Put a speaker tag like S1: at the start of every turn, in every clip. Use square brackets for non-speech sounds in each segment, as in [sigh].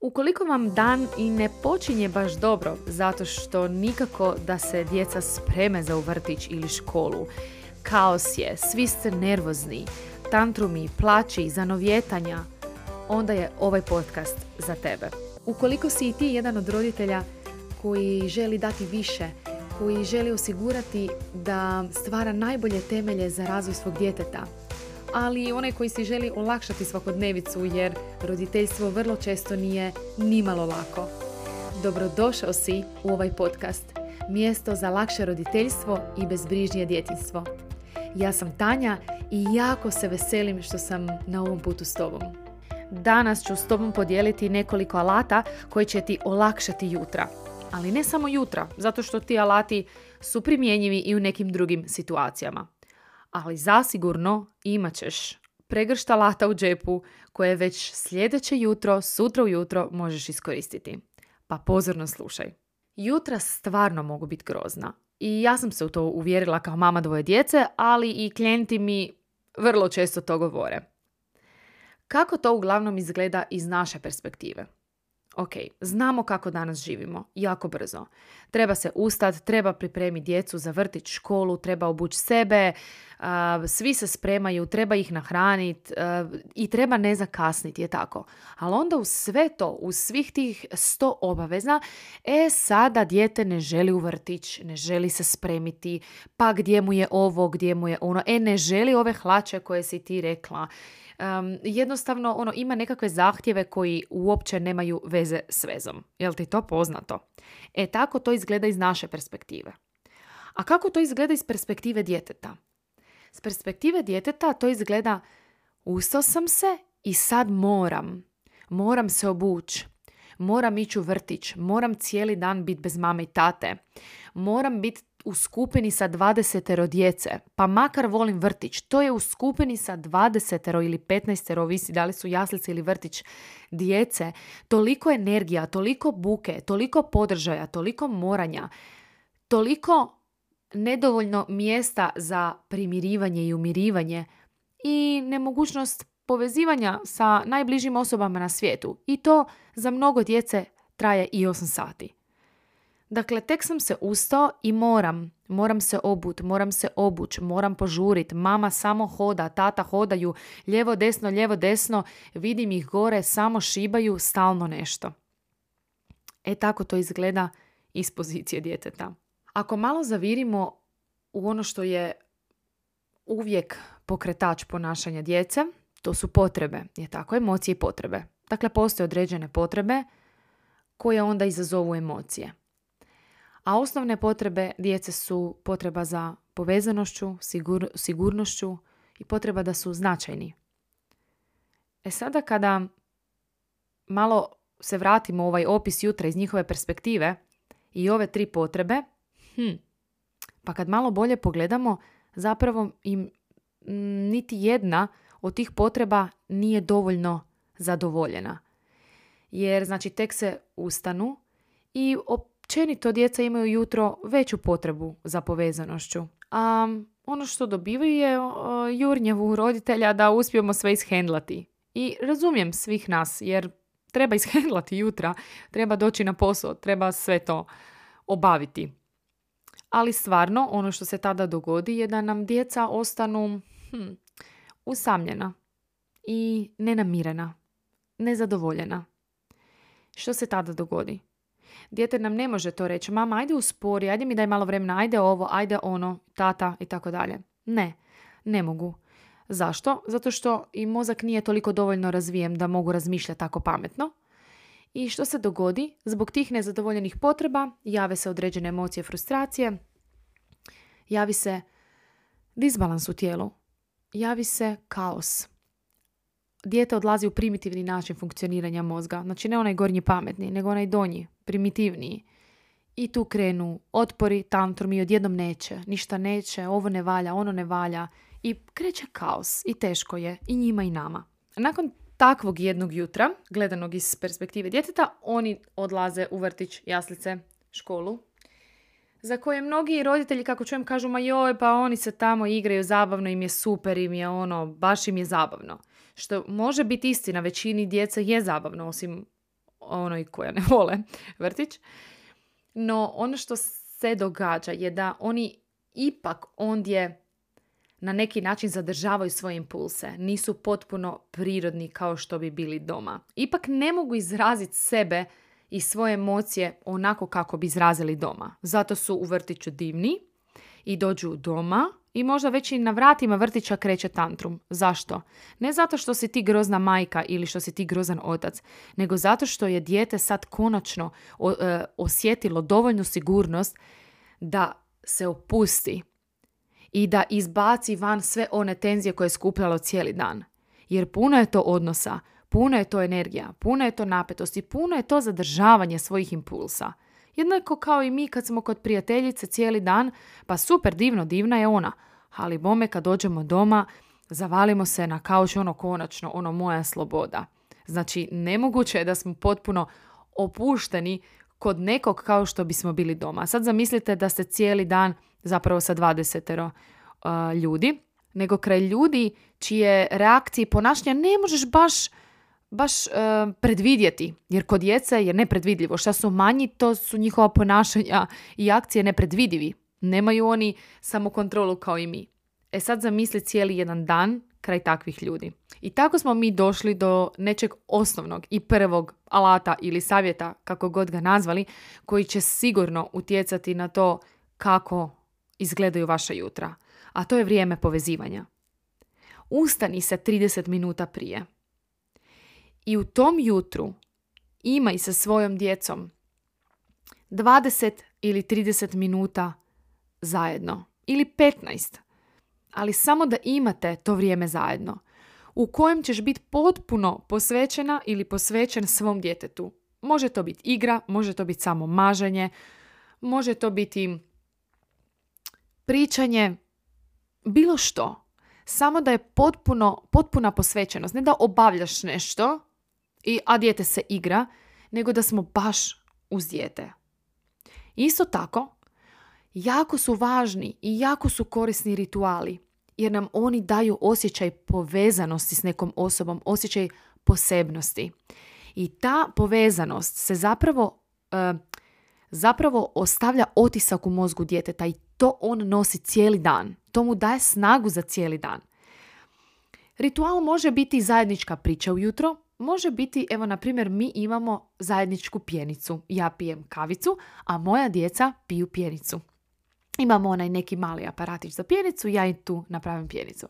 S1: Ukoliko vam dan i ne počinje baš dobro, zato što nikako da se djeca spreme za u vrtić ili školu, kaos je, svi ste nervozni, tantrumi, plaći, zanovjetanja, onda je ovaj podcast za tebe. Ukoliko si i ti jedan od roditelja koji želi dati više, koji želi osigurati da stvara najbolje temelje za razvoj svog djeteta, ali i onaj koji si želi olakšati svakodnevicu jer roditeljstvo vrlo često nije nimalo lako. Dobrodošao si u ovaj podcast, mjesto za lakše roditeljstvo i bezbrižnije djetinstvo. Ja sam Tanja i jako se veselim što sam na ovom putu s tobom. Danas ću s tobom podijeliti nekoliko alata koji će ti olakšati jutra. Ali ne samo jutra, zato što ti alati su primjenjivi i u nekim drugim situacijama ali zasigurno imat ćeš pregršta lata u džepu koje već sljedeće jutro, sutra ujutro možeš iskoristiti. Pa pozorno slušaj. Jutra stvarno mogu biti grozna. I ja sam se u to uvjerila kao mama dvoje djece, ali i klijenti mi vrlo često to govore. Kako to uglavnom izgleda iz naše perspektive? Ok, znamo kako danas živimo, jako brzo. Treba se ustati, treba pripremiti djecu za vrtić, školu, treba obući sebe, svi se spremaju, treba ih nahraniti i treba ne zakasniti, je tako. Ali onda u sve to, u svih tih sto obaveza, e sada dijete ne želi u vrtić, ne želi se spremiti, pa gdje mu je ovo, gdje mu je ono, e ne želi ove hlače koje si ti rekla um, jednostavno ono ima nekakve zahtjeve koji uopće nemaju veze s vezom. Jel ti to poznato? E tako to izgleda iz naše perspektive. A kako to izgleda iz perspektive djeteta? S perspektive djeteta to izgleda ustao sam se i sad moram. Moram se obući. Moram ići u vrtić. Moram cijeli dan biti bez mame i tate. Moram biti u skupini sa 20 djece, pa makar volim vrtić, to je u skupini sa 20 ili 15 ovisi da li su jaslice ili vrtić djece, toliko energija, toliko buke, toliko podržaja, toliko moranja, toliko nedovoljno mjesta za primirivanje i umirivanje i nemogućnost povezivanja sa najbližim osobama na svijetu. I to za mnogo djece traje i 8 sati. Dakle, tek sam se ustao i moram, moram se obut, moram se obuć, moram požurit, mama samo hoda, tata hodaju, lijevo desno, lijevo desno, vidim ih gore, samo šibaju, stalno nešto. E tako to izgleda iz pozicije djeteta. Ako malo zavirimo u ono što je uvijek pokretač ponašanja djece, to su potrebe, je tako, emocije i potrebe. Dakle, postoje određene potrebe koje onda izazovu emocije. A osnovne potrebe djece su potreba za povezanošću, sigur, sigurnošću i potreba da su značajni. E sada kada malo se vratimo u ovaj opis jutra iz njihove perspektive i ove tri potrebe, hm, pa kad malo bolje pogledamo, zapravo im niti jedna od tih potreba nije dovoljno zadovoljena. Jer znači tek se ustanu i općenito djeca imaju jutro veću potrebu za povezanošću. A ono što dobivaju je jurnjevu roditelja da uspijemo sve ishendlati. I razumijem svih nas jer treba ishendlati jutra, treba doći na posao, treba sve to obaviti. Ali stvarno ono što se tada dogodi je da nam djeca ostanu hm, usamljena i nenamirena, nezadovoljena. Što se tada dogodi? Dijete nam ne može to reći, mama ajde uspori, ajde mi daj malo vremena, ajde ovo, ajde ono, tata i tako dalje. Ne, ne mogu. Zašto? Zato što i mozak nije toliko dovoljno razvijen da mogu razmišljati tako pametno. I što se dogodi? Zbog tih nezadovoljenih potreba jave se određene emocije frustracije, javi se disbalans u tijelu, javi se kaos. Dijete odlazi u primitivni način funkcioniranja mozga. Znači ne onaj gornji pametni, nego onaj donji, primitivniji. I tu krenu otpori, tantrumi, odjednom neće, ništa neće, ovo ne valja, ono ne valja. I kreće kaos i teško je i njima i nama. Nakon takvog jednog jutra, gledanog iz perspektive djeteta, oni odlaze u vrtić, jaslice, školu, za koje mnogi roditelji, kako čujem, kažu ma joj, pa oni se tamo igraju, zabavno im je super, im je ono, baš im je zabavno. Što može biti istina, većini djece je zabavno, osim onoj koja ne vole vrtić. No ono što se događa je da oni ipak ondje na neki način zadržavaju svoje impulse. Nisu potpuno prirodni kao što bi bili doma. Ipak ne mogu izraziti sebe i svoje emocije onako kako bi izrazili doma. Zato su u vrtiću divni i dođu doma i možda već i na vratima vrtića kreće tantrum. Zašto? Ne zato što si ti grozna majka ili što si ti grozan otac, nego zato što je dijete sad konačno e, osjetilo dovoljnu sigurnost da se opusti i da izbaci van sve one tenzije koje je skupljalo cijeli dan. Jer puno je to odnosa, puno je to energija, puno je to napetosti, puno je to zadržavanje svojih impulsa. Jednako kao i mi kad smo kod prijateljice cijeli dan, pa super divno, divna je ona. Ali bome kad dođemo doma, zavalimo se na kauč ono konačno, ono moja sloboda. Znači, nemoguće je da smo potpuno opušteni kod nekog kao što bismo bili doma. Sad zamislite da ste cijeli dan zapravo sa 20 uh, ljudi, nego kraj ljudi čije reakcije i ponašanja ne možeš baš baš uh, predvidjeti, jer kod djece je nepredvidljivo. Šta su manji, to su njihova ponašanja i akcije nepredvidivi. Nemaju oni samo kontrolu kao i mi. E sad zamisli cijeli jedan dan kraj takvih ljudi. I tako smo mi došli do nečeg osnovnog i prvog alata ili savjeta, kako god ga nazvali, koji će sigurno utjecati na to kako izgledaju vaša jutra. A to je vrijeme povezivanja. Ustani se 30 minuta prije. I u tom jutru imaj sa svojom djecom 20 ili 30 minuta zajedno. Ili 15. Ali samo da imate to vrijeme zajedno u kojem ćeš biti potpuno posvećena ili posvećen svom djetetu. Može to biti igra, može to biti samo maženje, može to biti pričanje, bilo što. Samo da je potpuno, potpuna posvećenost. Ne da obavljaš nešto, i, a dijete se igra, nego da smo baš uz dijete. Isto tako, jako su važni i jako su korisni rituali jer nam oni daju osjećaj povezanosti s nekom osobom, osjećaj posebnosti. I ta povezanost se zapravo, e, zapravo ostavlja otisak u mozgu djeteta i to on nosi cijeli dan. To mu daje snagu za cijeli dan. Ritual može biti zajednička priča ujutro, može biti, evo na primjer, mi imamo zajedničku pjenicu. Ja pijem kavicu, a moja djeca piju pjenicu. Imamo onaj neki mali aparatić za pjenicu, ja i tu napravim pjenicu.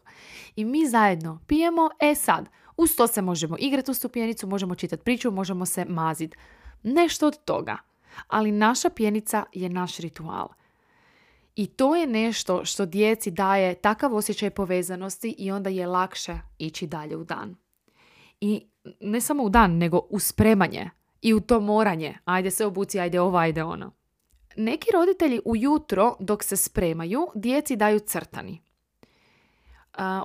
S1: I mi zajedno pijemo, e sad, uz to se možemo igrati uz tu pjenicu, možemo čitati priču, možemo se maziti. Nešto od toga. Ali naša pjenica je naš ritual. I to je nešto što djeci daje takav osjećaj povezanosti i onda je lakše ići dalje u dan. I ne samo u dan, nego u spremanje i u to moranje. Ajde se obuci, ajde ovo, ajde ono. Neki roditelji ujutro dok se spremaju, djeci daju crtani.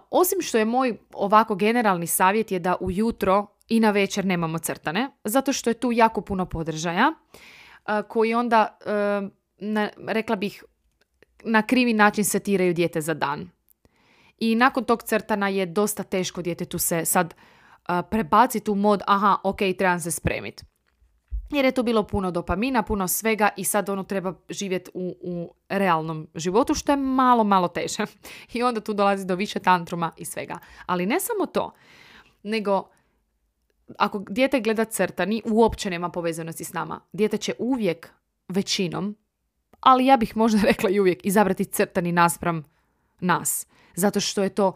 S1: osim što je moj ovako generalni savjet je da ujutro i na večer nemamo crtane, zato što je tu jako puno podržaja koji onda, rekla bih, na krivi način setiraju dijete za dan. I nakon tog crtana je dosta teško djetetu se sad prebaciti u mod aha, ok, trebam se spremiti. Jer je to bilo puno dopamina, puno svega i sad ono treba živjeti u, u realnom životu, što je malo, malo teže. [laughs] I onda tu dolazi do više tantruma i svega. Ali ne samo to, nego ako dijete gleda crtani, uopće nema povezanosti s nama. Dijete će uvijek većinom ali ja bih možda [laughs] rekla i uvijek izabrati crtani naspram nas. Zato što je to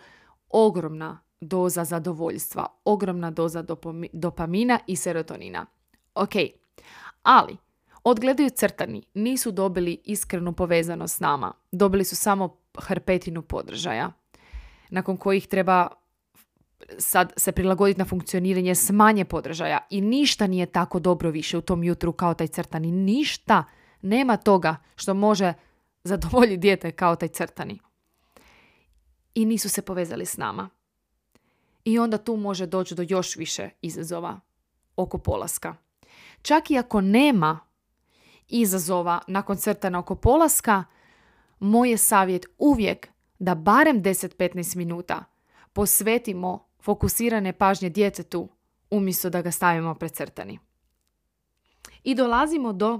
S1: ogromna doza zadovoljstva, ogromna doza dopamina i serotonina. Ok, ali odgledaju crtani, nisu dobili iskrenu povezanost s nama. Dobili su samo hrpetinu podržaja, nakon kojih treba sad se prilagoditi na funkcioniranje s manje podržaja i ništa nije tako dobro više u tom jutru kao taj crtani. Ništa nema toga što može zadovoljiti dijete kao taj crtani. I nisu se povezali s nama. I onda tu može doći do još više izazova oko polaska. Čak i ako nema izazova nakon crtana oko polaska, moj je savjet uvijek da barem 10-15 minuta posvetimo fokusirane pažnje djetetu umjesto da ga stavimo pred crtani. I dolazimo do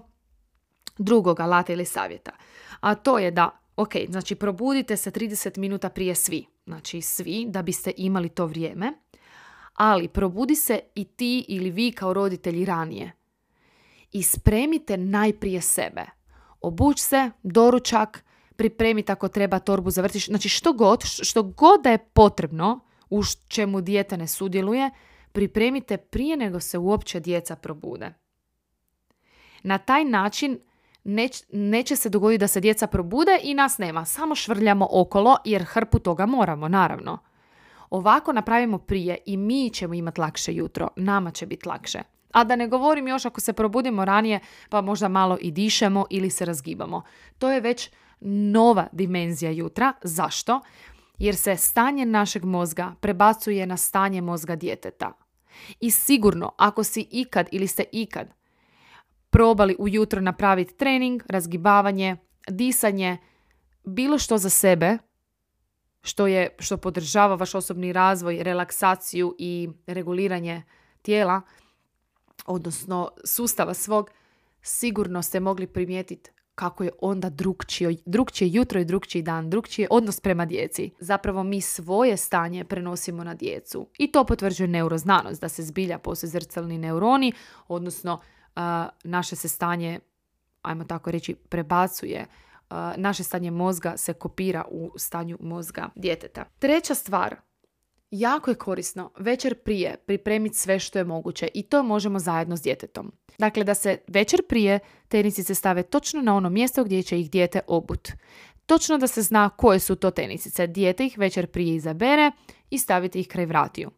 S1: drugog alata ili savjeta. A to je da, ok, znači probudite se 30 minuta prije svi. Znači svi, da biste imali to vrijeme. Ali probudi se i ti ili vi kao roditelji ranije. I spremite najprije sebe. Obuć se, doručak, pripremite ako treba torbu za vrtić. Znači što god, što god da je potrebno, u čemu dijete ne sudjeluje, pripremite prije nego se uopće djeca probude. Na taj način neć, neće se dogoditi da se djeca probude i nas nema. Samo švrljamo okolo jer hrpu toga moramo, naravno. Ovako napravimo prije i mi ćemo imati lakše jutro. Nama će biti lakše. A da ne govorim još ako se probudimo ranije pa možda malo i dišemo ili se razgibamo. To je već nova dimenzija jutra. Zašto? Jer se stanje našeg mozga prebacuje na stanje mozga djeteta. I sigurno, ako si ikad ili ste ikad probali ujutro napraviti trening, razgibavanje, disanje, bilo što za sebe, što, je, što podržava vaš osobni razvoj, relaksaciju i reguliranje tijela, odnosno sustava svog, sigurno ste mogli primijetiti kako je onda drugčije, drugčije jutro i drugčiji dan, drugčije odnos prema djeci. Zapravo mi svoje stanje prenosimo na djecu. I to potvrđuje neuroznanost, da se zbilja poslije zrcalni neuroni, odnosno naše se stanje, ajmo tako reći, prebacuje naše stanje mozga se kopira u stanju mozga djeteta. Treća stvar, jako je korisno večer prije pripremiti sve što je moguće i to možemo zajedno s djetetom. Dakle, da se večer prije tenisice stave točno na ono mjesto gdje će ih dijete obut. Točno da se zna koje su to tenisice. Dijete ih večer prije izabere i staviti ih kraj vratiju.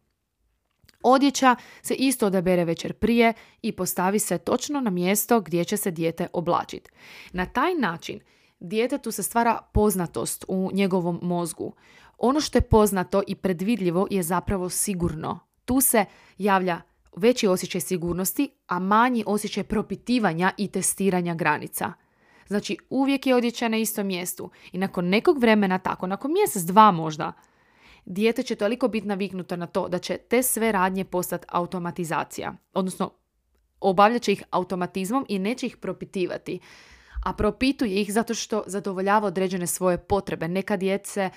S1: Odjeća se isto odabere večer prije i postavi se točno na mjesto gdje će se dijete oblačiti. Na taj način djetetu se stvara poznatost u njegovom mozgu. Ono što je poznato i predvidljivo je zapravo sigurno. Tu se javlja veći osjećaj sigurnosti, a manji osjećaj propitivanja i testiranja granica. Znači uvijek je odjeća na istom mjestu i nakon nekog vremena, tako nakon mjesec, dva možda, dijete će toliko biti naviknuto na to da će te sve radnje postati automatizacija. Odnosno, obavljat će ih automatizmom i neće ih propitivati. A propituje ih zato što zadovoljava određene svoje potrebe. Nekad, djece,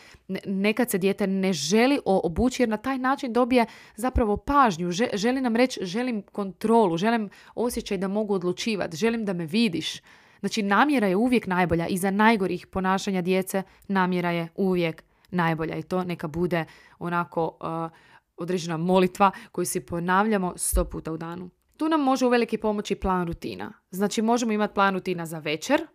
S1: nekad se dijete ne želi obući jer na taj način dobije zapravo pažnju. Želi nam reći želim kontrolu, želim osjećaj da mogu odlučivati, želim da me vidiš. Znači namjera je uvijek najbolja. Iza najgorih ponašanja djece namjera je uvijek najbolja i to neka bude onako uh, određena molitva koju si ponavljamo sto puta u danu. Tu nam može uvelike pomoći plan rutina. Znači možemo imati plan rutina za večer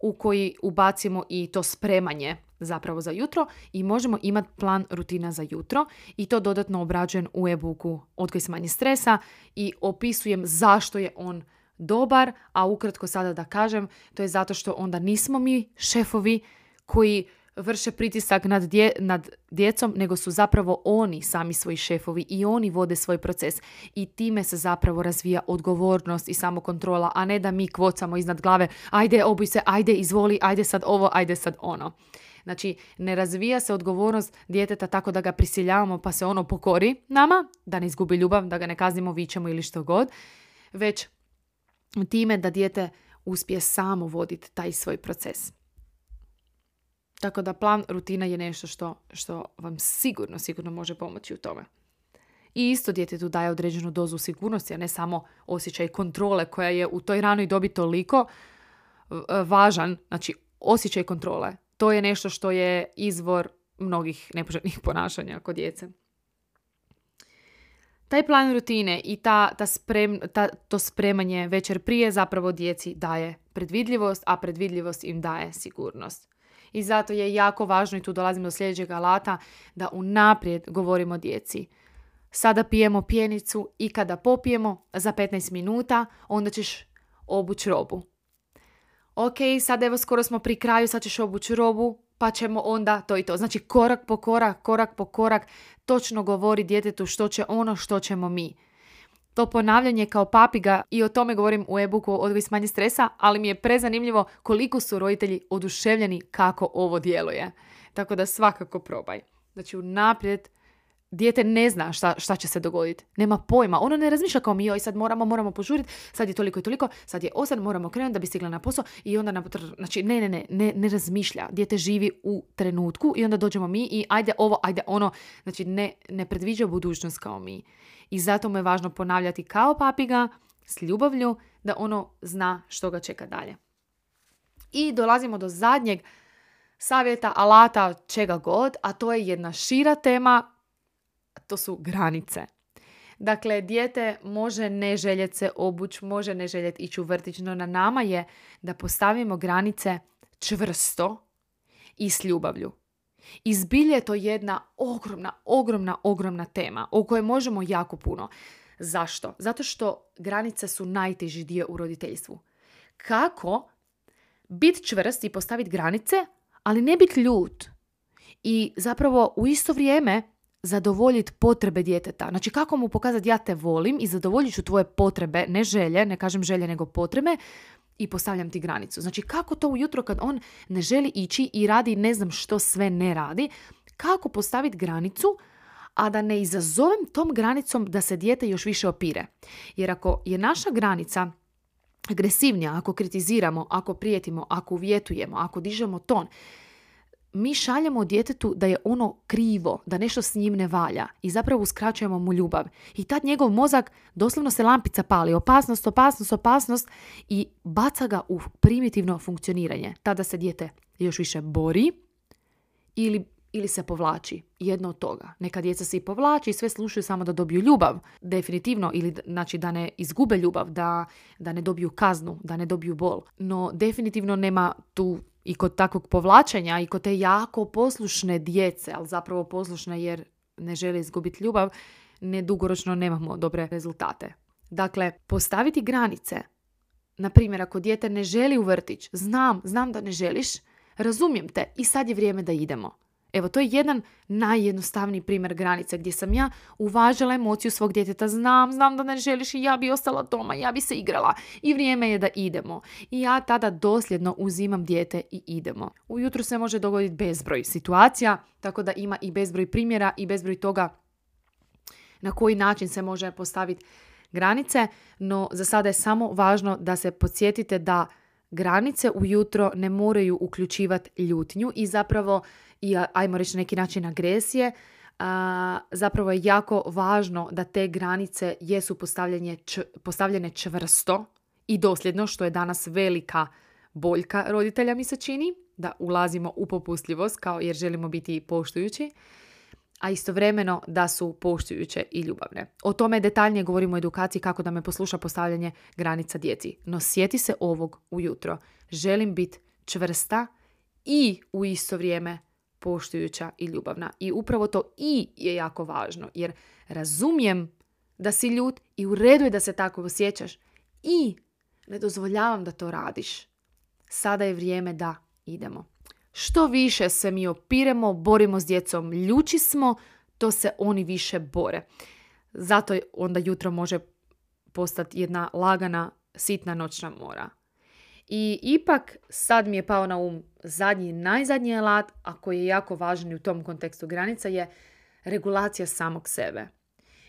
S1: u koji ubacimo i to spremanje zapravo za jutro i možemo imati plan rutina za jutro i to dodatno obrađujem u e-booku Odgoj smanje stresa i opisujem zašto je on dobar, a ukratko sada da kažem, to je zato što onda nismo mi šefovi koji vrše pritisak nad, dje, nad djecom, nego su zapravo oni sami svoji šefovi i oni vode svoj proces i time se zapravo razvija odgovornost i samokontrola, a ne da mi kvocamo iznad glave, ajde obuj se, ajde izvoli, ajde sad ovo, ajde sad ono. Znači, ne razvija se odgovornost djeteta tako da ga prisiljavamo pa se ono pokori nama, da ne izgubi ljubav, da ga ne kaznimo, vićemo ili što god, već time da dijete uspije samo voditi taj svoj proces. Tako da plan rutina je nešto što, što vam sigurno, sigurno može pomoći u tome. I isto djetetu daje određenu dozu sigurnosti, a ne samo osjećaj kontrole koja je u toj ranoj dobi toliko važan. Znači, osjećaj kontrole. To je nešto što je izvor mnogih nepoželjnih [laughs] ponašanja kod djece. Taj plan rutine i ta, ta, sprem, ta, to spremanje večer prije zapravo djeci daje predvidljivost, a predvidljivost im daje sigurnost. I zato je jako važno, i tu dolazimo do sljedećeg alata, da unaprijed govorimo djeci. Sada pijemo pjenicu i kada popijemo za 15 minuta, onda ćeš obući robu. Ok, sad evo skoro smo pri kraju, sad ćeš obući robu, pa ćemo onda to i to. Znači korak po korak, korak po korak, točno govori djetetu što će ono, što ćemo mi to ponavljanje kao papiga i o tome govorim u e-booku Odgoj smanje stresa, ali mi je prezanimljivo koliko su roditelji oduševljeni kako ovo djeluje. Tako da svakako probaj. Znači unaprijed dijete ne zna šta, šta će se dogoditi. Nema pojma. Ono ne razmišlja kao mi, joj sad moramo, moramo požuriti, sad je toliko i toliko, sad je osam, moramo krenuti da bi stigla na posao i onda nam, znači ne, ne, ne, ne, ne razmišlja. Dijete živi u trenutku i onda dođemo mi i ajde ovo, ajde ono, znači ne, ne predviđa budućnost kao mi. I zato mu je važno ponavljati kao papiga, s ljubavlju, da ono zna što ga čeka dalje. I dolazimo do zadnjeg savjeta, alata, čega god, a to je jedna šira tema, to su granice. Dakle, dijete može ne željeti se obuć, može ne željeti ići u vrtić, no na nama je da postavimo granice čvrsto i s ljubavlju. Izbilje je to jedna ogromna, ogromna, ogromna tema o kojoj možemo jako puno. Zašto? Zato što granice su najteži dio u roditeljstvu. Kako biti čvrst i postaviti granice, ali ne biti ljut. I zapravo u isto vrijeme zadovoljiti potrebe djeteta. Znači kako mu pokazati ja te volim i zadovoljit ću tvoje potrebe, ne želje, ne kažem želje nego potrebe i postavljam ti granicu. Znači kako to ujutro kad on ne želi ići i radi ne znam što sve ne radi, kako postaviti granicu a da ne izazovem tom granicom da se dijete još više opire. Jer ako je naša granica agresivnija, ako kritiziramo, ako prijetimo, ako uvjetujemo, ako dižemo ton, mi šaljemo djetetu da je ono krivo, da nešto s njim ne valja i zapravo uskraćujemo mu ljubav. I tad njegov mozak doslovno se lampica pali, opasnost, opasnost, opasnost i baca ga u primitivno funkcioniranje. Tada se dijete još više bori ili ili se povlači. Jedno od toga. Neka djeca se i povlači i sve slušaju samo da dobiju ljubav. Definitivno. Ili znači da ne izgube ljubav, da, da ne dobiju kaznu, da ne dobiju bol. No definitivno nema tu i kod takvog povlačenja i kod te jako poslušne djece, ali zapravo poslušne jer ne žele izgubiti ljubav, ne dugoročno nemamo dobre rezultate. Dakle, postaviti granice. Na primjer, ako dijete ne želi u vrtić, znam, znam da ne želiš, razumijem te i sad je vrijeme da idemo. Evo, to je jedan najjednostavniji primjer granice gdje sam ja uvažila emociju svog djeteta. Znam, znam da ne želiš i ja bi ostala doma, ja bi se igrala i vrijeme je da idemo. I ja tada dosljedno uzimam dijete i idemo. Ujutro se može dogoditi bezbroj situacija, tako da ima i bezbroj primjera i bezbroj toga na koji način se može postaviti granice, no za sada je samo važno da se podsjetite da granice ujutro ne moraju uključivati ljutnju i zapravo i ajmo reći neki način agresije, a, zapravo je jako važno da te granice jesu postavljene čvrsto i dosljedno, što je danas velika boljka roditelja mi se čini, da ulazimo u popustljivost kao jer želimo biti poštujući, a istovremeno da su poštujuće i ljubavne. O tome detaljnije govorimo u edukaciji kako da me posluša postavljanje granica djeci. No sjeti se ovog ujutro. Želim biti čvrsta i u isto vrijeme poštujuća i ljubavna. I upravo to i je jako važno, jer razumijem da si ljut i u redu je da se tako osjećaš i ne dozvoljavam da to radiš. Sada je vrijeme da idemo. Što više se mi opiremo, borimo s djecom, ljuči smo, to se oni više bore. Zato onda jutro može postati jedna lagana, sitna noćna mora. I ipak sad mi je pao na um zadnji, najzadnji alat, a koji je jako važan u tom kontekstu granica, je regulacija samog sebe.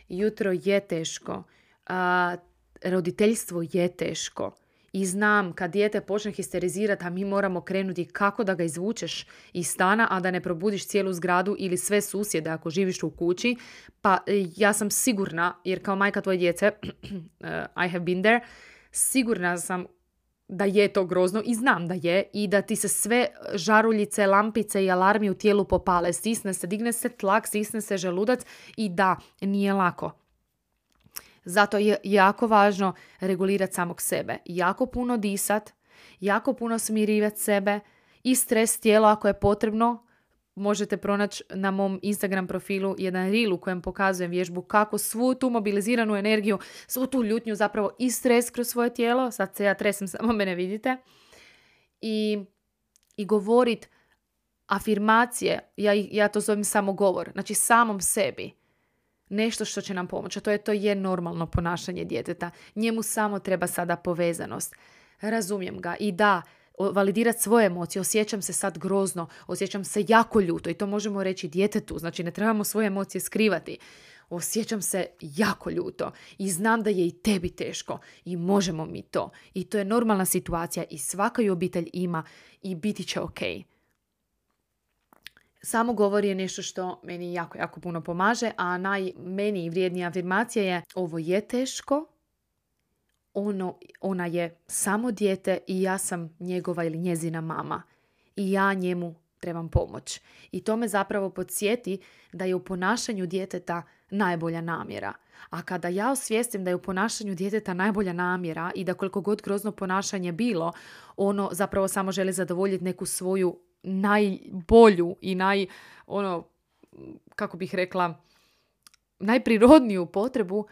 S1: Jutro je teško, a, roditeljstvo je teško. I znam kad dijete počne histerizirati, a mi moramo krenuti kako da ga izvučeš iz stana, a da ne probudiš cijelu zgradu ili sve susjede ako živiš u kući. Pa e, ja sam sigurna, jer kao majka tvoje djece, [clears throat] I have been there, sigurna sam da je to grozno i znam da je i da ti se sve žaruljice, lampice i alarmi u tijelu popale. Sisne se, digne se tlak, sisne se želudac i da, nije lako. Zato je jako važno regulirati samog sebe. Jako puno disat, jako puno smirivati sebe i stres tijela ako je potrebno, možete pronaći na mom Instagram profilu jedan reel u kojem pokazujem vježbu kako svu tu mobiliziranu energiju, svu tu ljutnju zapravo i stres kroz svoje tijelo, sad se ja tresem, [laughs] samo me ne vidite, i, i govorit afirmacije, ja, ja to zovem samo govor, znači samom sebi, nešto što će nam pomoći, to je to je normalno ponašanje djeteta. Njemu samo treba sada povezanost. Razumijem ga i da, validirati svoje emocije. Osjećam se sad grozno, osjećam se jako ljuto i to možemo reći djetetu. Znači ne trebamo svoje emocije skrivati. Osjećam se jako ljuto i znam da je i tebi teško i možemo mi to. I to je normalna situacija i svaka obitelj ima i biti će ok. Samo govori je nešto što meni jako, jako puno pomaže, a naj meni vrijednija afirmacija je ovo je teško, ono, ona je samo dijete i ja sam njegova ili njezina mama. I ja njemu trebam pomoć. I to me zapravo podsjeti da je u ponašanju djeteta najbolja namjera. A kada ja osvijestim da je u ponašanju djeteta najbolja namjera i da koliko god grozno ponašanje bilo, ono zapravo samo želi zadovoljiti neku svoju najbolju i naj, ono, kako bih rekla, najprirodniju potrebu,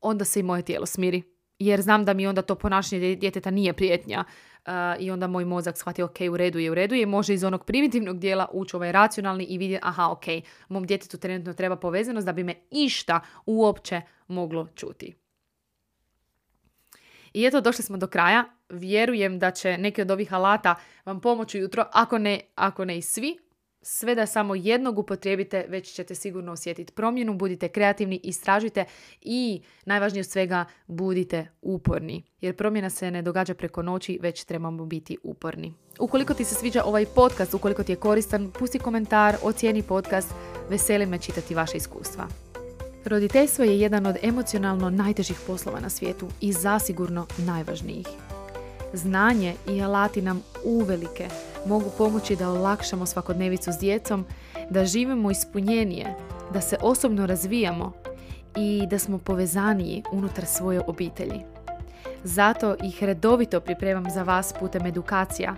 S1: onda se i moje tijelo smiri. Jer znam da mi onda to ponašanje djeteta nije prijetnja. Uh, I onda moj mozak shvati ok, u redu je, u redu je. Može iz onog primitivnog dijela ući ovaj racionalni i vidjeti aha, ok, mom djetetu trenutno treba povezanost da bi me išta uopće moglo čuti. I eto, došli smo do kraja. Vjerujem da će neki od ovih alata vam pomoći jutro, ako ne, ako ne i svi. Sve da samo jednog upotrijebite, već ćete sigurno osjetiti promjenu. Budite kreativni, istražite i najvažnije od svega, budite uporni. Jer promjena se ne događa preko noći, već trebamo biti uporni. Ukoliko ti se sviđa ovaj podcast, ukoliko ti je koristan, pusti komentar, ocijeni podcast, veseli me čitati vaše iskustva. Roditeljstvo je jedan od emocionalno najtežih poslova na svijetu i zasigurno najvažnijih. Znanje i alati nam uvelike mogu pomoći da olakšamo svakodnevicu s djecom, da živimo ispunjenije, da se osobno razvijamo i da smo povezaniji unutar svoje obitelji. Zato ih redovito pripremam za vas putem edukacija,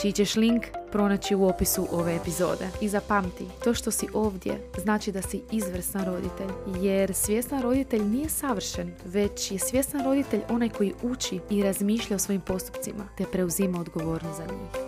S1: čiji ćeš link pronaći u opisu ove epizode. I zapamti, to što si ovdje znači da si izvrstan roditelj, jer svjestan roditelj nije savršen, već je svjestan roditelj onaj koji uči i razmišlja o svojim postupcima, te preuzima odgovornost za njih.